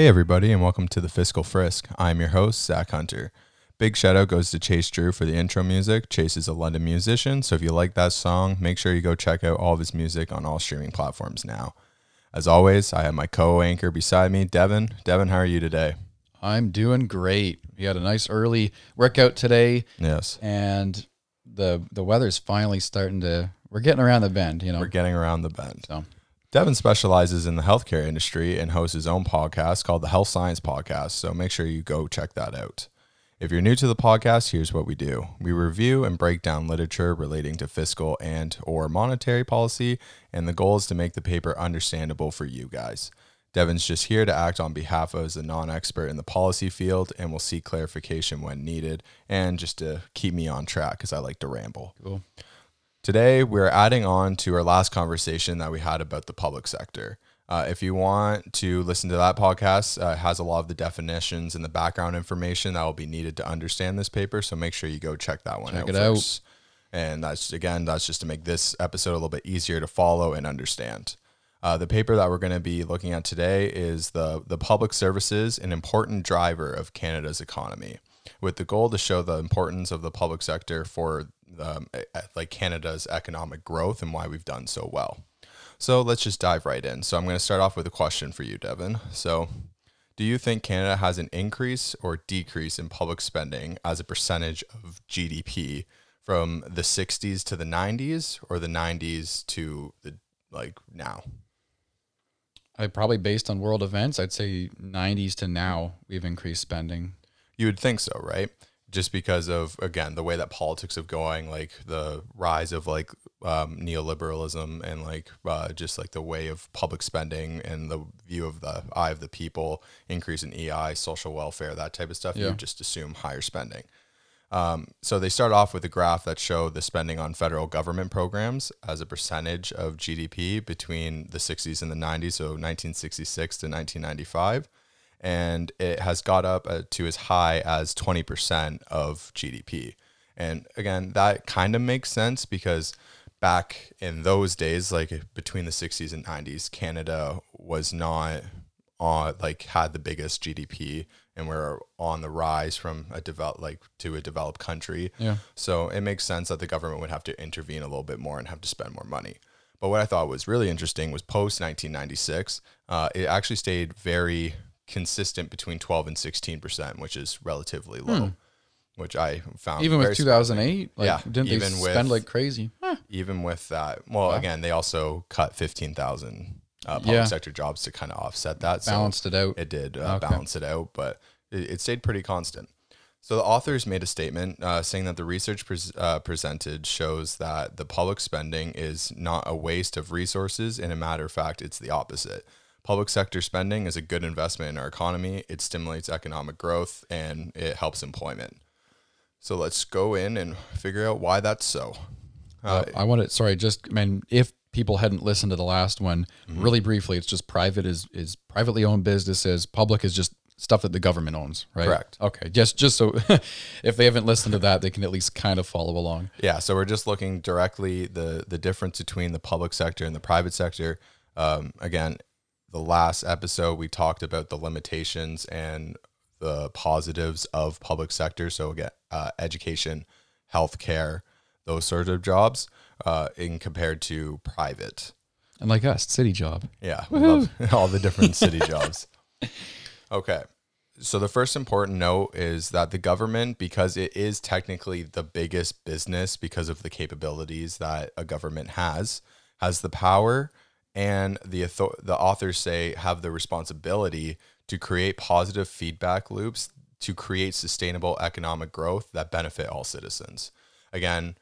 Hey, everybody, and welcome to the Fiscal Frisk. I'm your host, Zach Hunter. Big shout out goes to Chase Drew for the intro music. Chase is a London musician, so if you like that song, make sure you go check out all of his music on all streaming platforms now. As always, I have my co anchor beside me, Devin. Devin, how are you today? I'm doing great. We had a nice early workout today, Yes. and the the weather's finally starting to. We're getting around the bend, you know. We're getting around the bend. So Devin specializes in the healthcare industry and hosts his own podcast called the Health Science Podcast. So make sure you go check that out. If you're new to the podcast, here's what we do. We review and break down literature relating to fiscal and or monetary policy, and the goal is to make the paper understandable for you guys. Devin's just here to act on behalf of as a non-expert in the policy field and will seek clarification when needed and just to keep me on track because I like to ramble. cool. Today, we're adding on to our last conversation that we had about the public sector. Uh, if you want to listen to that podcast, uh, it has a lot of the definitions and the background information that will be needed to understand this paper. So make sure you go check that one Check out it out. And that's again, that's just to make this episode a little bit easier to follow and understand. Uh, the paper that we're going to be looking at today is the the public services, an important driver of Canada's economy, with the goal to show the importance of the public sector for um, like Canada's economic growth and why we've done so well. So let's just dive right in. So I'm going to start off with a question for you, Devin. So, do you think Canada has an increase or decrease in public spending as a percentage of GDP from the 60s to the 90s or the 90s to the like now? I probably based on world events, I'd say 90s to now we've increased spending. You would think so, right? Just because of again the way that politics of going, like the rise of like um, neoliberalism and like uh, just like the way of public spending and the view of the eye of the people, increase in EI, social welfare, that type of stuff. You Yeah. would just assume higher spending. Um, so they start off with a graph that showed the spending on federal government programs as a percentage of GDP between the 60s and the 90s, so 1966 to 1995 and it has got up uh, to as high as 20% of GDP. And again, that kind of makes sense because back in those days, like between the 60s and 90s, Canada was not on like had the biggest GDP and we're on the rise from a develop like to a developed country. Yeah. So it makes sense that the government would have to intervene a little bit more and have to spend more money. But what I thought was really interesting was post 1996, uh, it actually stayed very consistent between 12 and 16 percent, which is relatively low, which I found Even with 2008, like Yeah, didn't they even with- spend like crazy? Huh. even with that. Well, again, they also cut 15,000 uh, public Yeah. sector jobs to kind of offset that. So Balanced it out. it did uh, Okay. balance it out, but it, it stayed pretty constant. So the authors made a statement uh, saying that the research pres- uh, presented shows that the public spending is not a waste of resources. In a matter of fact, it's the opposite. Public sector spending is a good investment in our economy. It stimulates economic growth and it helps employment. So let's go in and figure out why that's so. Uh, I want to sorry, just I mean, if people hadn't listened to the last one, Mm-hmm. really briefly, it's just private is is privately owned businesses, public is just stuff that the government owns, right? Correct. Okay, just just so if they haven't listened to that, they can at least kind of follow along. Yeah, so we're just looking directly the the difference between the public sector and the private sector. Um, again, the last episode we talked about the limitations and the positives of public sector. So again, uh, education, healthcare, those sort of jobs, uh, in compared to private. And like us, city job. Yeah, we love all the different city jobs. Okay. So the first important note is that the government, because it is technically the biggest business because of the capabilities that a government has, has the power and the author- the authors say have the responsibility to create positive feedback loops to create sustainable economic growth that benefit all citizens. Again,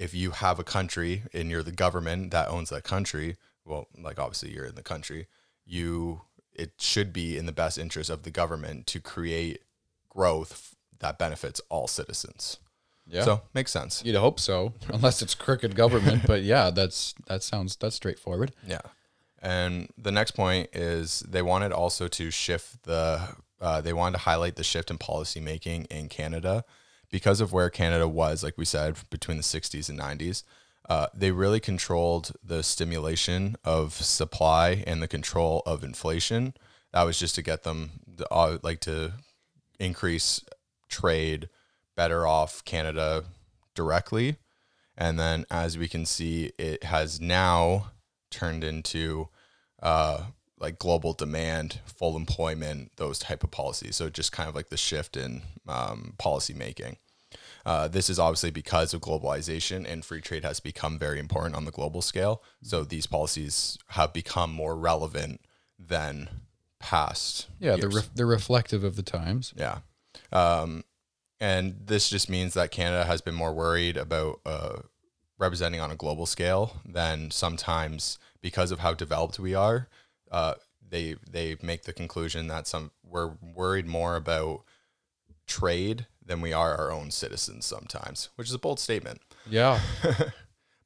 if you have a country and you're the government that owns that country, well, like obviously you're in the country, you it should be in the best interest of the government to create growth that benefits all citizens. Yeah. So makes sense. You'd hope so, unless it's crooked government. but yeah, that's that sounds that's straightforward. Yeah. And the next point is they wanted also to shift the, uh, they wanted to highlight the shift in policymaking in Canada because of where Canada was, like we said, between the 60s and 90s. Uh, they really controlled the stimulation of supply and the control of inflation. that was just to get them uh, like to increase trade better off Canada directly. And then as we can see, it has now turned into uh, like global demand, full employment, those type of policies. So just kind of like the shift in um, policy making. Uh, this is obviously because of globalization and free trade has become very important on the global scale. So these policies have become more relevant than past. Yeah, they're, years. ref- they're reflective of the times. Yeah. Um, and this just means that Canada has been more worried about uh, representing on a global scale than sometimes because of how developed we are. Uh, they they make the conclusion that some we're worried more about trade than we are our own citizens sometimes, which is a bold statement. Yeah.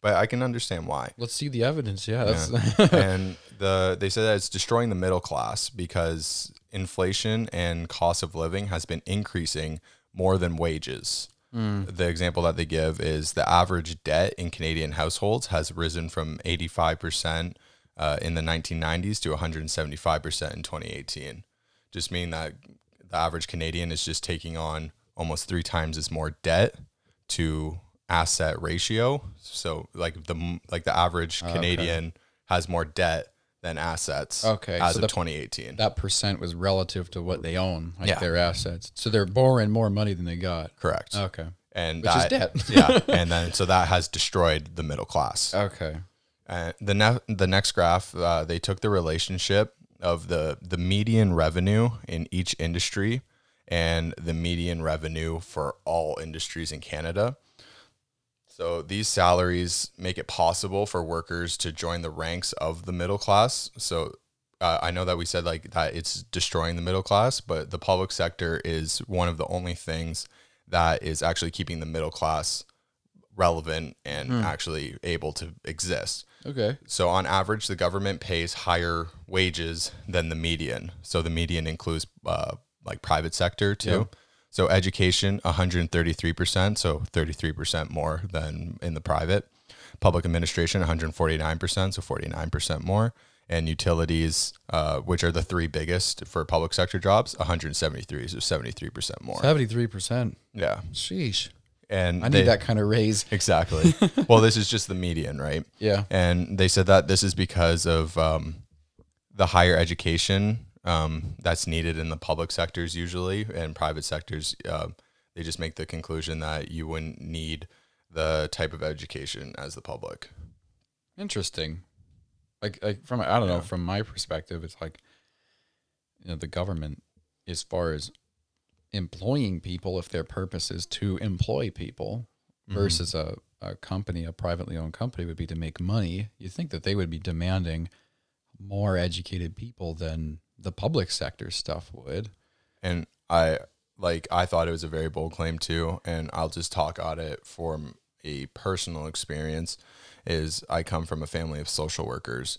But I can understand why. Let's see the evidence. Yeah. That's, and the they said that it's destroying the middle class because inflation and cost of living has been increasing more than wages. The example that they give is the average debt in Canadian households has risen from 85% uh, in the 1990s to 175% in 2018. Just meaning that the average Canadian is just taking on almost three times as more debt to asset ratio. So like the like the average Canadian has more debt than assets. Okay, as so of the- 2018. that percent was relative to what they own, like Yeah. their assets. So they're borrowing more money than they got. Correct. Okay. and Which is that, debt. yeah, and then so that has destroyed the middle class. Okay. Uh, the ne- the next graph, uh, they took the relationship of the the median revenue in each industry and the median revenue for all industries in Canada. So these salaries make it possible for workers to join the ranks of the middle class. So uh, I know that we said like that it's destroying the middle class, but the public sector is one of the only things that is actually keeping the middle class relevant and actually able to exist. Okay. So on average, the government pays higher wages than the median. So the median includes uh, like private sector too. Yeah. So education, 133%, so 33% more than in the private. Public administration, 149%, so 49% more. And utilities, uh, which are the three biggest for public sector jobs, 173, so 73% more. Seventy-three percent. Yeah. Sheesh. And I they- need that kind of raise. Exactly. well, this is just the median, right? Yeah. and they said that this is because of um, the higher education um, that's needed in the public sectors usually and private sectors uh, they just make the conclusion that you wouldn't need the type of education as the public Interesting. Like, like from I don't know from my perspective, it's like you know the government, as far as employing people, if their purpose is to employ people, versus a, a company, a privately owned company, would be to make money. You think that they would be demanding more educated people than the public sector stuff would. and i like i thought it was a very bold claim too and i'll just talk on it from a personal experience is i come from a family of social workers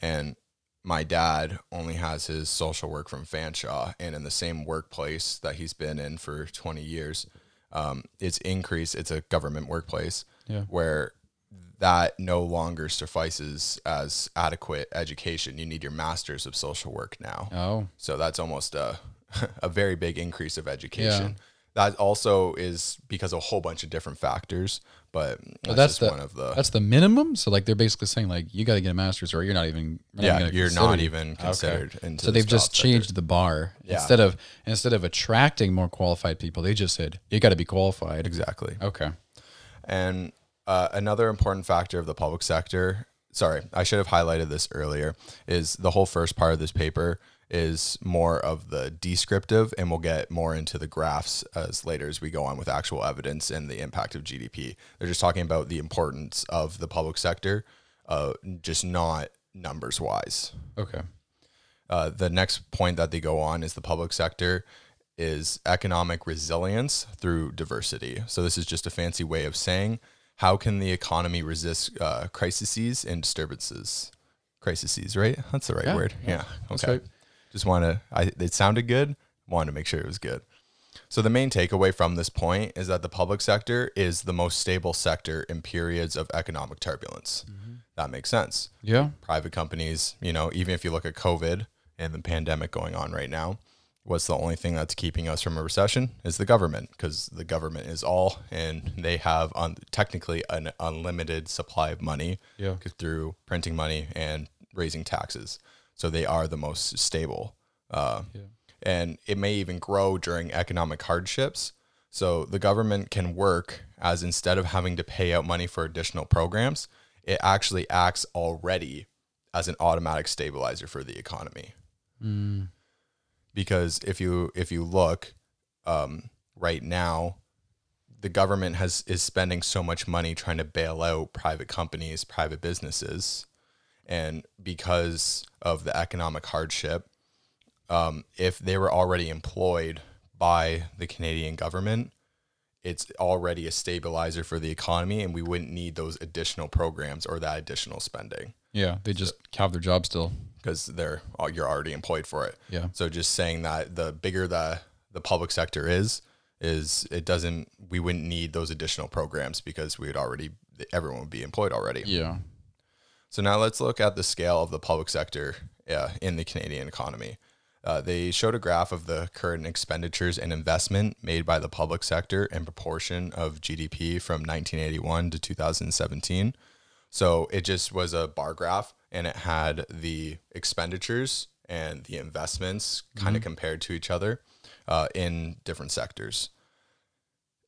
and my dad only has his social work from fanshawe and in the same workplace that he's been in for 20 years um, it's increased it's a government workplace Yeah. where that no longer suffices as adequate education you need your master's of social work now Oh, so that's almost a, a very big increase of education. That also is because of a whole bunch of different factors, but that's, Well, that's the one of the. that's the minimum. So like they're basically saying like you got to get a master's or you're not even we're yeah, gonna you're consider not even considered into. So they've just changed the bar Yeah. instead of instead of attracting more qualified people, they just said you got to be qualified. exactly. Okay. And uh, another important factor of the public sector, sorry, I should have highlighted this earlier, is the whole first part of this paper is more of the descriptive, and we'll get more into the graphs as later as we go on with actual evidence and the impact of GDP. They're just talking about the importance of the public sector, uh, just not numbers wise. Okay. Uh, the next point that they go on is the public sector is economic resilience through diversity. So this is just a fancy way of saying how can the economy resist uh, crises and disturbances? Crises, right? That's the right Yeah, word. Yeah. that's Okay. right. Just want to. I it sounded good. Wanted to make sure it was good. So the main takeaway from this point is that the public sector is the most stable sector in periods of economic turbulence. That makes sense Yeah. private companies, you know, even if you look at COVID and the pandemic going on right now, what's the only thing that's keeping us from a recession is the government because the government is all and they have un- technically an unlimited supply of money Yeah. through printing money and raising taxes. So they are the most stable. Uh, Yeah. And it may even grow during economic hardships. So the government can work as instead of having to pay out money for additional programs, it actually acts already as an automatic stabilizer for the economy Mm. Because if you if you look um, right now, the government has is spending so much money trying to bail out private companies, private businesses, and because of the economic hardship, um, if they were already employed by the Canadian government, it's already a stabilizer for the economy, and we wouldn't need those additional programs or that additional spending Yeah. They just have their job still. Because they're you're already employed for it. Yeah. So just saying that the bigger the the public sector is, is it doesn't we wouldn't need those additional programs because we would already everyone would be employed already. Yeah. So now let's look at the scale of the public sector uh, in the Canadian economy. Uh, they showed a graph of the current expenditures and investment made by the public sector in proportion of GDP from 1981 to 2017. So it just was a bar graph and it had the expenditures and the investments kind of compared to each other uh, in different sectors.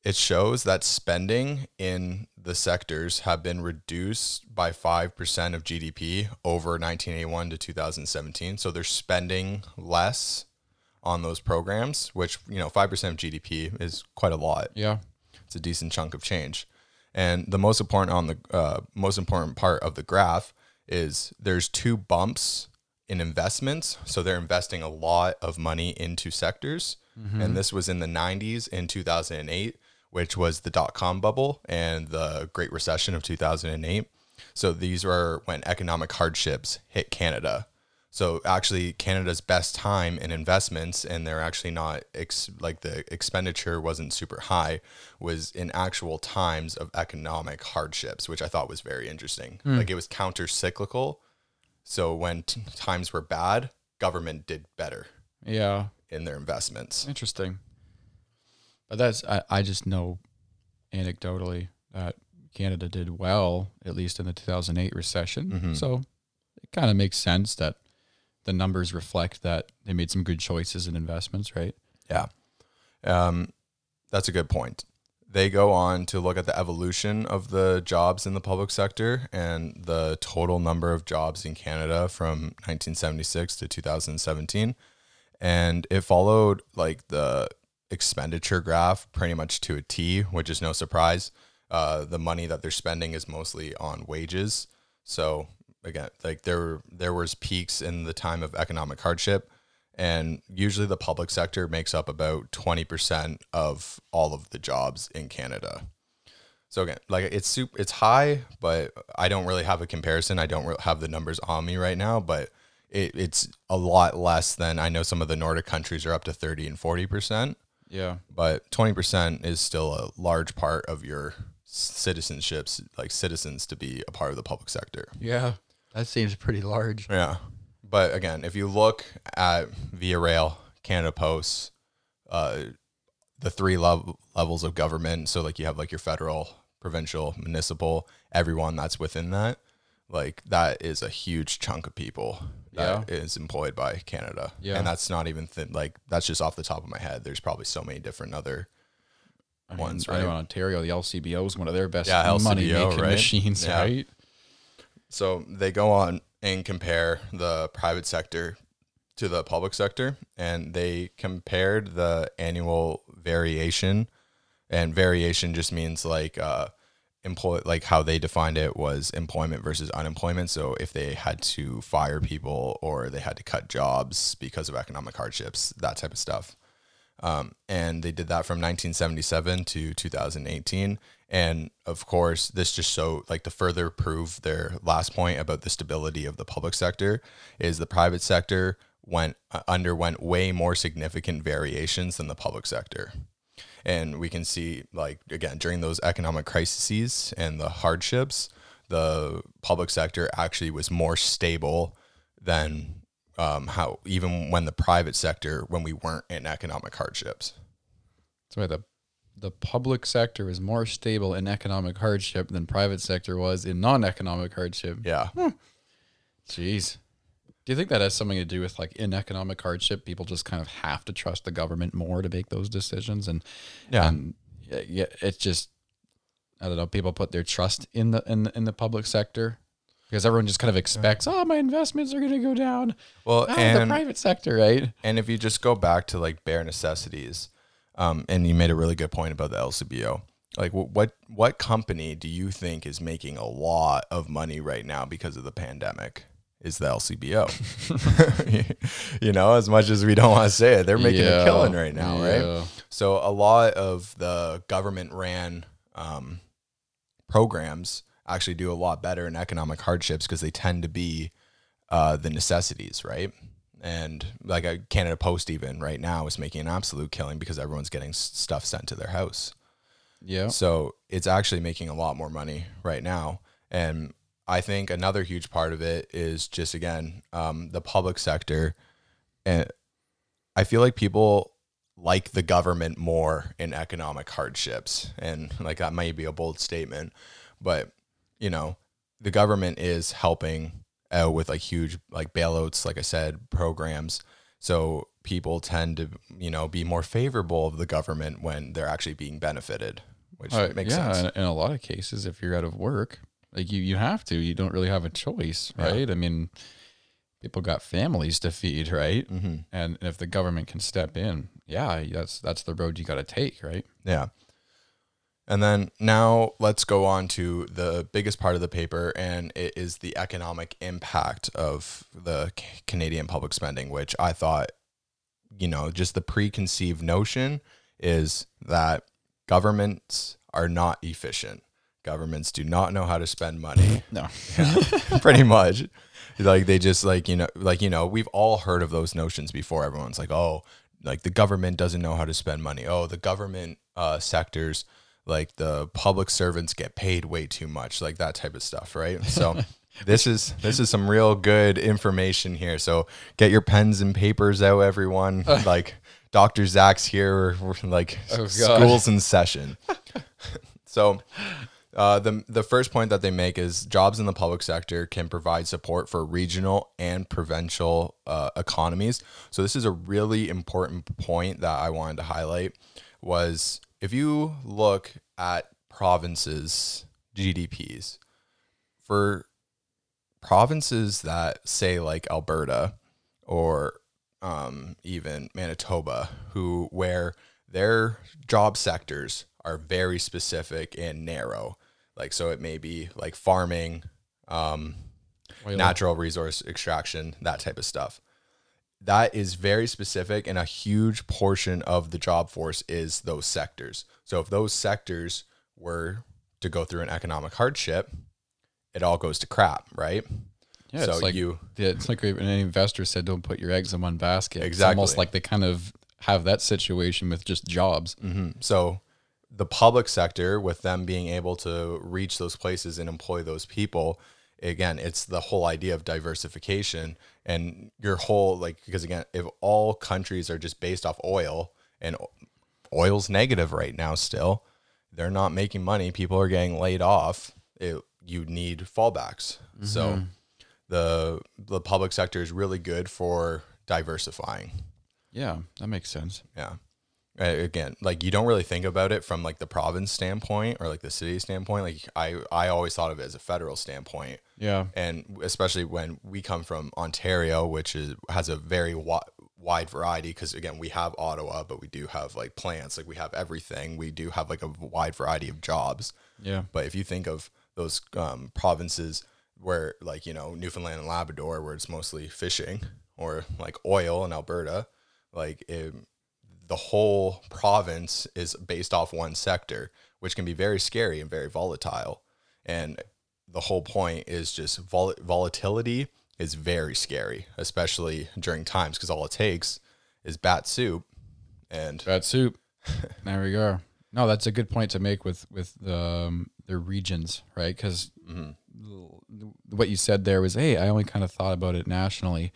It shows that spending in the sectors have been reduced by 5% of GDP over 1981 to 2017. So they're spending less on those programs, which, you know, 5% of GDP is quite a lot Yeah. it's a decent chunk of change. And the most important on the uh, most important part of the graph is there's two bumps in investments. So they're investing a lot of money into sectors, mm-hmm. and this was in the 90s in 2008, which was the dot com bubble and the Great Recession of 2008. So these were when economic hardships hit Canada. So actually, Canada's best time in investments, and they're actually not ex- like the expenditure wasn't super high, was in actual times of economic hardships, which I thought was very interesting. Like it was counter cyclical. So when t- times were bad, government did better Yeah. in their investments. Interesting. But that's I, I just know anecdotally that Canada did well, at least in the 2008 recession. Mhm. So it kind of makes sense that the numbers reflect that they made some good choices in investments, right? Yeah. Um, that's a good point. They go on to look at the evolution of the jobs in the public sector and the total number of jobs in Canada from 1976 to 2017. And it followed like the expenditure graph pretty much to a T, which is no surprise. Uh, the money that they're spending is mostly on wages. So again, like there there was peaks in the time of economic hardship, and usually the public sector makes up about 20% of all of the jobs in Canada. So again, like it's super, it's high, but I don't really have a comparison. I don't really have the numbers on me right now, but it, it's a lot less than I know some of the Nordic countries are up to 30 and 40%, Yeah. but 20% is still a large part of your citizenships, like citizens to be a part of the public sector. Yeah. That seems pretty large. Yeah. But again, if you look at Via Rail, Canada Post, uh, the three lev- levels of government, so like you have like your federal, provincial, municipal, everyone that's within that, like that is a huge chunk of people that is employed by Canada. Yeah. And that's not even th- like that's just off the top of my head. There's probably so many different other I Ones, I know right? in Ontario, the LCBO is one of their best Yeah, money making right? machines, Yeah. right? So they go on and compare the private sector to the public sector, and they compared the annual variation. And variation just means like uh, employ, like how they defined it was employment versus unemployment. So if they had to fire people or they had to cut jobs because of economic hardships, that type of stuff. Um, and they did that from 1977 to 2018. And of course, this just so like to further prove their last point about the stability of the public sector is the private sector went uh, underwent way more significant variations than the public sector. And we can see like again during those economic crises and the hardships, the public sector actually was more stable than um, how even when the private sector when we weren't in economic hardships. Why the the public sector is more stable in economic hardship than private sector was in non-economic hardship. Yeah. Hmm. Jeez. Do you think that has something to do with like in economic hardship, people just kind of have to trust the government more to make those decisions, and Yeah. and yeah, it's just I don't know. People put their trust in the in the, in the public sector because everyone just kind of expects, oh, my investments are going to go down. Well, Oh, the private sector, right? and if you just go back to like bare necessities, um, and you made a really good point about the LCBO. Like, what what company do you think is making a lot of money right now because of the pandemic? Is the LCBO? you know, as much as we don't want to say it, they're making Yeah, a killing right now, right? So a lot of the government ran um, programs actually do a lot better in economic hardships because they tend to be uh, the necessities, right? And like a Canada Post, even right now, is making an absolute killing because everyone's getting stuff sent to their house. Yeah. So it's actually making a lot more money right now. And I think another huge part of it is just again um, the public sector, and I feel like people like the government more in economic hardships, and like that might be a bold statement, but you know the government is helping out with like huge like bailouts, like I said, programs. So people tend to you know be more favorable of the government when they're actually being benefited, which Uh, makes yeah, sense. in, a lot of cases, if you're out of work, like you, you have to. You don't really have a choice, Yeah. right? I mean, people got families to feed, right? hmm And if the government can step in, yeah, that's that's the road you got to take, right? Yeah. And then now let's go on to the biggest part of the paper, and it is the economic impact of the C- Canadian public spending, which I thought, you know, just the preconceived notion is that governments are not efficient. Governments do not know how to spend money. No, pretty much like they just like you know like you know we've all heard of those notions before everyone's like oh like the government doesn't know how to spend money oh the government uh sectors like the public servants get paid way too much like that type of stuff right? So this is this is some real good information here. So get your pens and papers out everyone. Like dr zach's here. Like Oh, school's in session. So uh, the the first point that they make is jobs in the public sector can provide support for regional and provincial uh, economies. So this is a really important point that I wanted to highlight. Was if you look at provinces GDPs for provinces that say like Alberta or um, even Manitoba, who where their job sectors are very specific and narrow. Like so, it may be like farming, um, natural resource extraction, that type of stuff. That is very specific, and a huge portion of the job force is those sectors. So if those sectors were to go through an economic hardship, it all goes to crap, right? Yeah, so it's like you yeah, it's like when an investor said, "Don't put your eggs in one basket." It's almost like they kind of have that situation with just jobs. hmm So the public sector, with them being able to reach those places and employ those people, again, it's the whole idea of diversification and your whole like because again, if all countries are just based off oil and oil's negative right now still, they're not making money. People are getting laid off. It, you need fallbacks. So mm-hmm. the the public sector is really good for diversifying. Yeah, that makes sense. Yeah. Again, like you don't really think about it from like the province standpoint or like the city standpoint. Like I, I always thought of it as a federal standpoint, Yeah, and especially when we come from Ontario, which is has a very wi- wide variety. Because again, we have Ottawa, but we do have like plants. Like we have everything. We do have like a wide variety of jobs. yeah, But if you think of those um, provinces where, like, you know, Newfoundland and Labrador, where it's mostly fishing, or like oil in Alberta, like it, the whole province is based off one sector, which can be very scary and very volatile. And the whole point is just vol- volatility is very scary, especially during times, because all it takes is bat soup. And bat soup. there we go. No, that's a good point to make with with the um, the regions, right? Because what you said there was, hey, I only kind of thought about it nationally.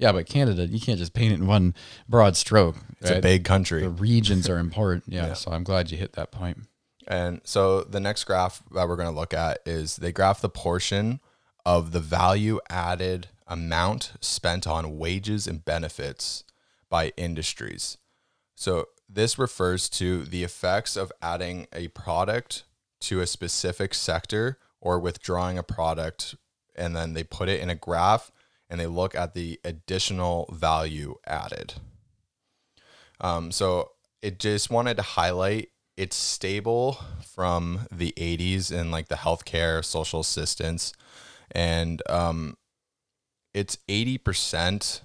Yeah, but Canada, you can't just paint it in one broad stroke. It's a big country. The regions are important. Yeah, Yeah. So I'm glad you hit that point. And so the next graph that we're going to look at is they graph the portion of the value added amount spent on wages and benefits by industries. So this refers to the effects of adding a product to a specific sector or withdrawing a product and then they put it in a graph and they look at the additional value added. Um, so it just wanted to highlight it's stable from the 80s in like the healthcare, social assistance, and um, it's 80%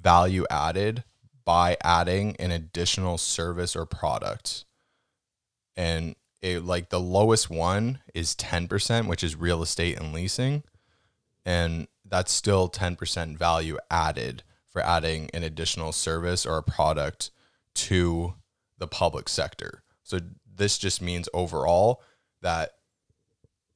value added by adding an additional service or product. And it like the lowest one is 10%, which is real estate and leasing. And that's still 10% value added for adding an additional service or a product to the public sector. So this just means overall that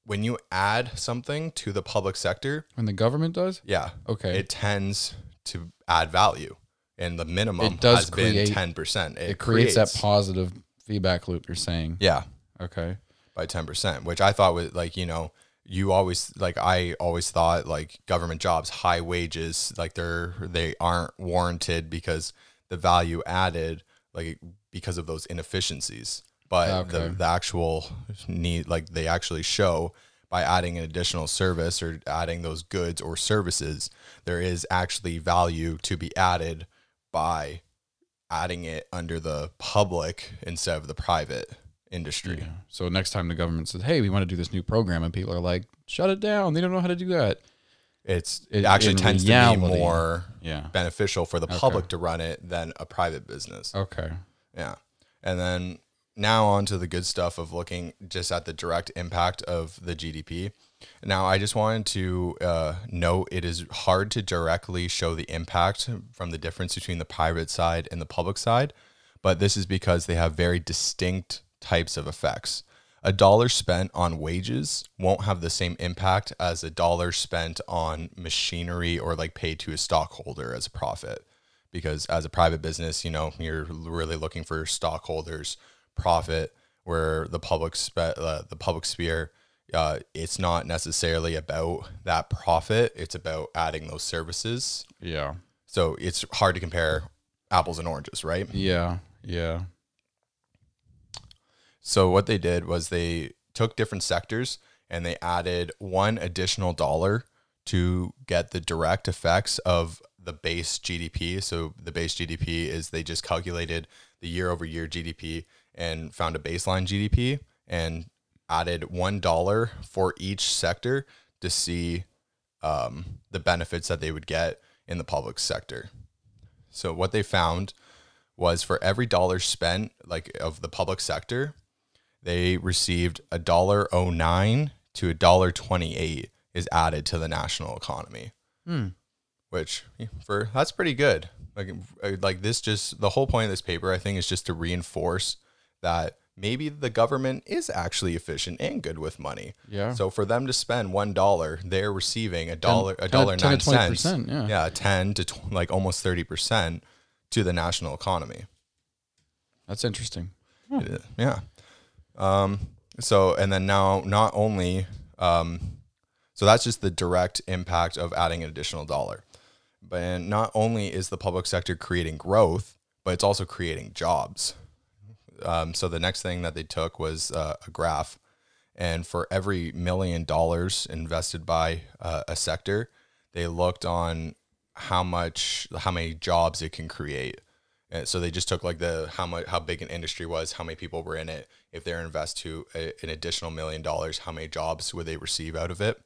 when you add something to the public sector, When the government does, yeah, okay, it tends to add value. And the minimum It does has been create- 10%. it, creates, that positive feedback loop. You're saying, yeah, okay, by 10%, which I thought was like, you know, you always like I always thought like government jobs high wages like they're they aren't warranted because the value added like because of those inefficiencies. But the, the actual need like they actually show by adding an additional service or adding those goods or services there is actually value to be added by adding it under the public instead of the private industry Yeah. So next time the government says, "Hey, we want to do this new program," and people are like, "Shut it down! They don't know how to do that." it's It- it actually tends to be more Yeah. beneficial for the Okay. public to run it than a private business. Okay. Yeah. And then now on to the good stuff of looking just at the direct impact of the GDP. Now, I just wanted to uh, note it is hard to directly show the impact from the difference between the private side and the public side, but this is because they have very distinct types of effects. A dollar spent on wages won't have the same impact as a dollar spent on machinery or like paid to a stockholder as a profit because as a private business, you know, you're really looking for stockholders' profit. Where the public spe- uh, the public sphere, uh, it's not necessarily about that profit. It's about adding those services. Yeah. So it's hard to compare apples and oranges, right? Yeah. Yeah. So what they did was they took different sectors and they added one additional dollar to get the direct effects of the base GDP. So the base GDP is they just calculated the year over year GDP and found a baseline GDP and added one dollar for each sector to see um, the benefits that they would get in the public sector. So what they found was for every dollar spent, like of the public sector, they received a dollar oh nine to a dollar twenty eight is added to the national economy, Hmm. which for that's pretty good. Like uh, like this, just the whole point of this paper, I think, is just to reinforce that maybe the government is actually efficient and good with money. Yeah. So for them to spend one dollar, they're receiving a dollar, a 10 dollar 10 nine to cents. yeah. yeah, ten to tw- like almost thirty percent to the national economy. That's interesting. Yeah. Um, so, and then now, not only, um, so that's just the direct impact of adding an additional dollar. But not only is the public sector creating growth, but it's also creating jobs. Um, so the next thing that they took was uh, a graph, and for every million dollars invested by uh, a sector, they looked on how much, how many jobs it can create. And so they just took like the how much how big an industry was, how many people were in it. If they're invest to a, an additional million dollars, how many jobs would they receive out of it?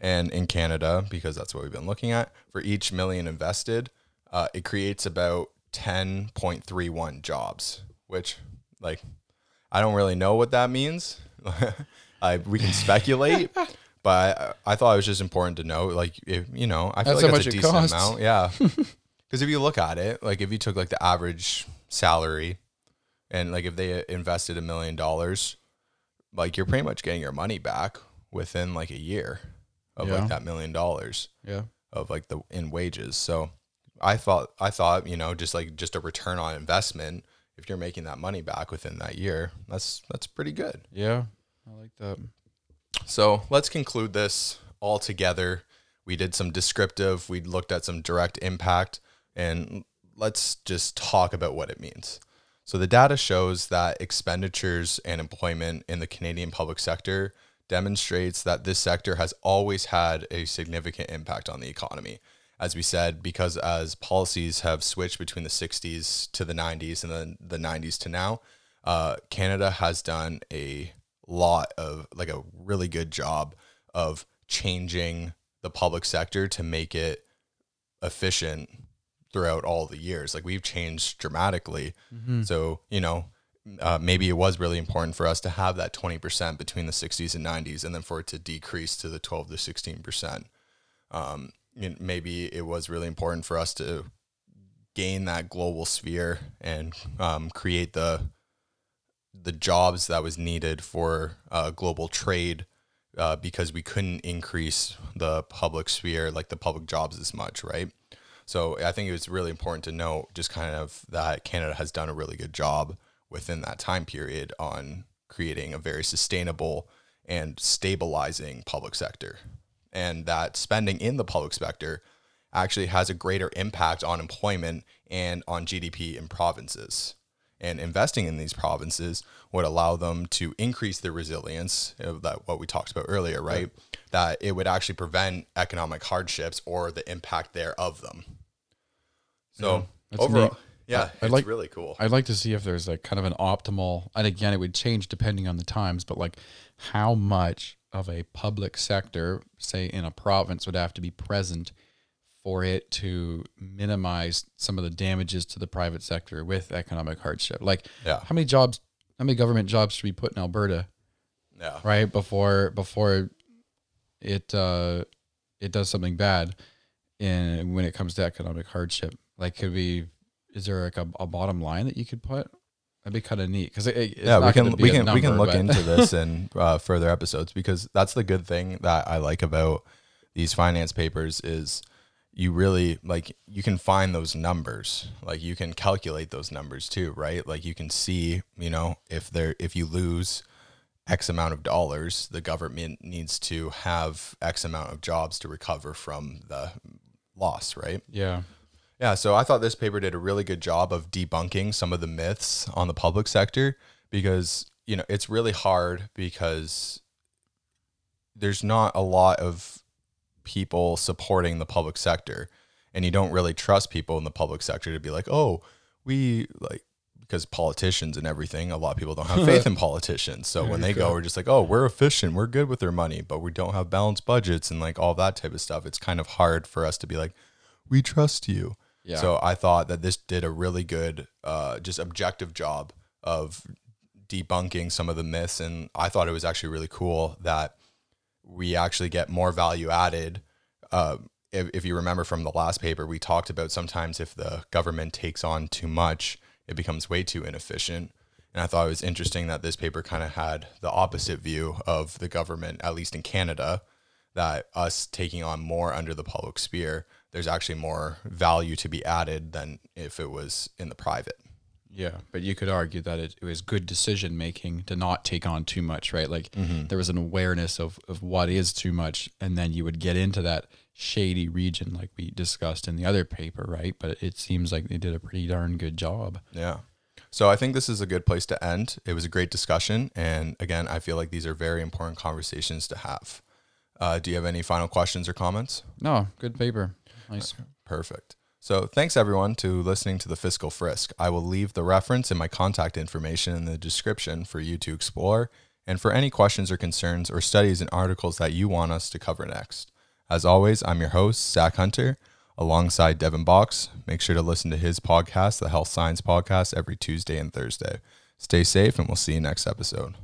And in Canada, because that's what we've been looking at, for each million invested, uh, it creates about ten point three one jobs. Which, like, I don't really know what that means. I, we can speculate, but I, I thought it was just important to know. Like, if, you know, I feel That's like that's a decent costs. amount. Yeah. Because if you look at it, like if you took like the average salary and like if they invested a million dollars, like you're pretty much getting your money back within like a year of Yeah. like that million dollars. Yeah. of like the in wages. So I thought I thought you know just like just a return on investment if you're making that money back within that year, that's that's pretty good. Yeah, I like that. So let's conclude this all together. We did some descriptive, we looked at some direct impact, and let's just talk about what it means. So the data shows that expenditures and employment in the Canadian public sector demonstrates that this sector has always had a significant impact on the economy. As we said, because as policies have switched between the 60s to the 90s and then the 90s to now, uh, Canada has done a lot of like a really good job of changing the public sector to make it efficient throughout all the years. Like we've changed dramatically. Mm-hmm. So, you know, uh, maybe it was really important for us to have that 20% between the 60s and 90s and then for it to decrease to the 12 to 16%. Um, maybe it was really important for us to gain that global sphere and um, create the the jobs that was needed for uh, global trade uh, because we couldn't increase the public sphere like the public jobs as much right so i think it was really important to note just kind of that canada has done a really good job within that time period on creating a very sustainable and stabilizing public sector. And that spending in the public sector actually has a greater impact on employment and on gdp in provinces. And investing in these provinces would allow them to increase their resilience of that what we talked about earlier right. That it would actually prevent economic hardships or the impact there of them so Yeah, that's overall neat. yeah I- I'd it's like- really cool I'd like to see if there's like kind of an optimal, and again, it would change depending on the times, but like how much of a public sector, say in a province, would have to be present for it to minimize some of the damages to the private sector with economic hardship. Like, yeah how many jobs, how many government jobs should we put in Alberta, yeah right before before it uh, it does something bad, in when it comes to economic hardship? Like, could we? Is there like a, a bottom line that you could put? That'd be kind of neat because it, yeah we can we can we can look into this in uh, further episodes because that's the good thing that i like about these finance papers is you really like you can find those numbers like you can calculate those numbers too right like you can see you know if there if you lose x amount of dollars the government needs to have x amount of jobs to recover from the loss right yeah, yeah, so I thought this paper did a really good job of debunking some of the myths on the public sector because, you know, it's really hard because there's not a lot of people supporting the public sector and you don't really trust people in the public sector to be like, "Oh, we like because politicians and everything, a lot of people don't have faith in politicians. So when they go, we're just like, oh, we're efficient, we're good with their money, but we don't have balanced budgets and like all that type of stuff. It's kind of hard for us to be like, we trust you. Yeah. So I thought that this did a really good, uh, just objective job of debunking some of the myths, and I thought it was actually really cool that we actually get more value added. Uh, if, if you remember from the last paper, we talked about sometimes if the government takes on too much, it becomes way too inefficient. And I thought it was interesting that this paper kind of had the opposite view of the government, at least in Canada, that us taking on more under the public sphere, there's actually more value to be added than if it was in the private. Yeah, but you could argue that it, it was good decision making to not take on too much, right? Like there was an awareness of, of what is too much, and then you would get into that shady region like we discussed in the other paper, right? But it seems like they did a pretty darn good job. Yeah. So I think this is a good place to end. It was a great discussion. And again, I feel like these are very important conversations to have. Uh, do you have any final questions or comments? No, good paper. Nice. Perfect. So thanks everyone to listening to the Fiscal Frisk. I will leave the reference and my contact information in the description for you to explore and for any questions or concerns or studies and articles that you want us to cover next. As always, I'm your host, Zach Hunter, alongside Devin Box. Make sure to listen to his podcast, the Health Science Podcast, every Tuesday and Thursday. Stay safe, and we'll see you next episode.